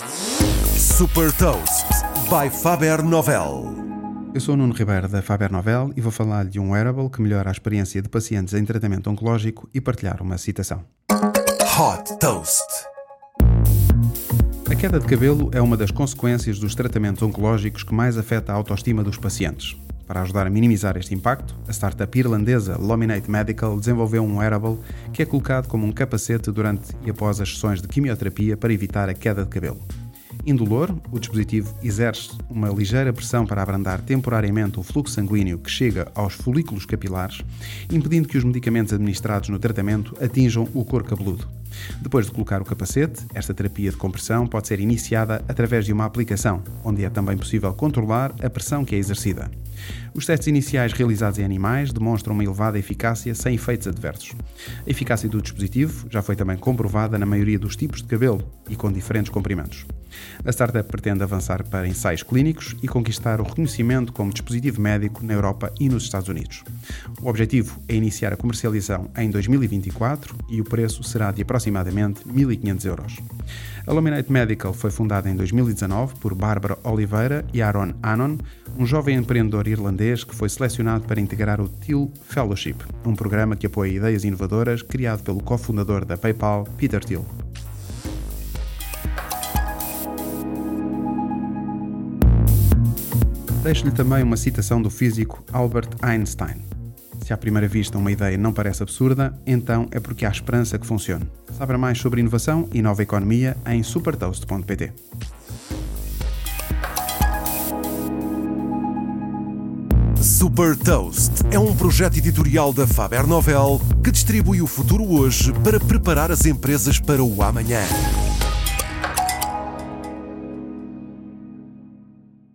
Super Toast by Faber Novel. Eu sou o Nuno Ribeiro da Faber Novel e vou falar de um wearable que melhora a experiência de pacientes em tratamento oncológico e partilhar uma citação. Hot Toast. A queda de cabelo é uma das consequências dos tratamentos oncológicos que mais afeta a autoestima dos pacientes. Para ajudar a minimizar este impacto, a startup irlandesa Luminate Medical desenvolveu um wearable que é colocado como um capacete durante e após as sessões de quimioterapia para evitar a queda de cabelo. Indolor, o dispositivo exerce uma ligeira pressão para abrandar temporariamente o fluxo sanguíneo que chega aos folículos capilares, impedindo que os medicamentos administrados no tratamento atinjam o couro cabeludo. Depois de colocar o capacete, esta terapia de compressão pode ser iniciada através de uma aplicação, onde é também possível controlar a pressão que é exercida. Os testes iniciais realizados em animais demonstram uma elevada eficácia sem efeitos adversos. A eficácia do dispositivo já foi também comprovada na maioria dos tipos de cabelo e com diferentes comprimentos. A startup pretende avançar para ensaios clínicos e conquistar o reconhecimento como dispositivo médico na Europa e nos Estados Unidos. O objetivo é iniciar a comercialização em 2024 e o preço será de aproximadamente 1.500 euros. A Luminate Medical foi fundada em 2019 por Bárbara Oliveira e Aaron Anon, um jovem empreendedor irlandês que foi selecionado para integrar o Thiel Fellowship, um programa que apoia ideias inovadoras criado pelo cofundador da PayPal, Peter Thiel. Deixo-lhe também uma citação do físico Albert Einstein. Se à primeira vista uma ideia não parece absurda, então é porque há esperança que funcione. Saiba mais sobre inovação e nova economia em supertoast.pt. Super Toast é um projeto editorial da Faber Novel que distribui o futuro hoje para preparar as empresas para o amanhã.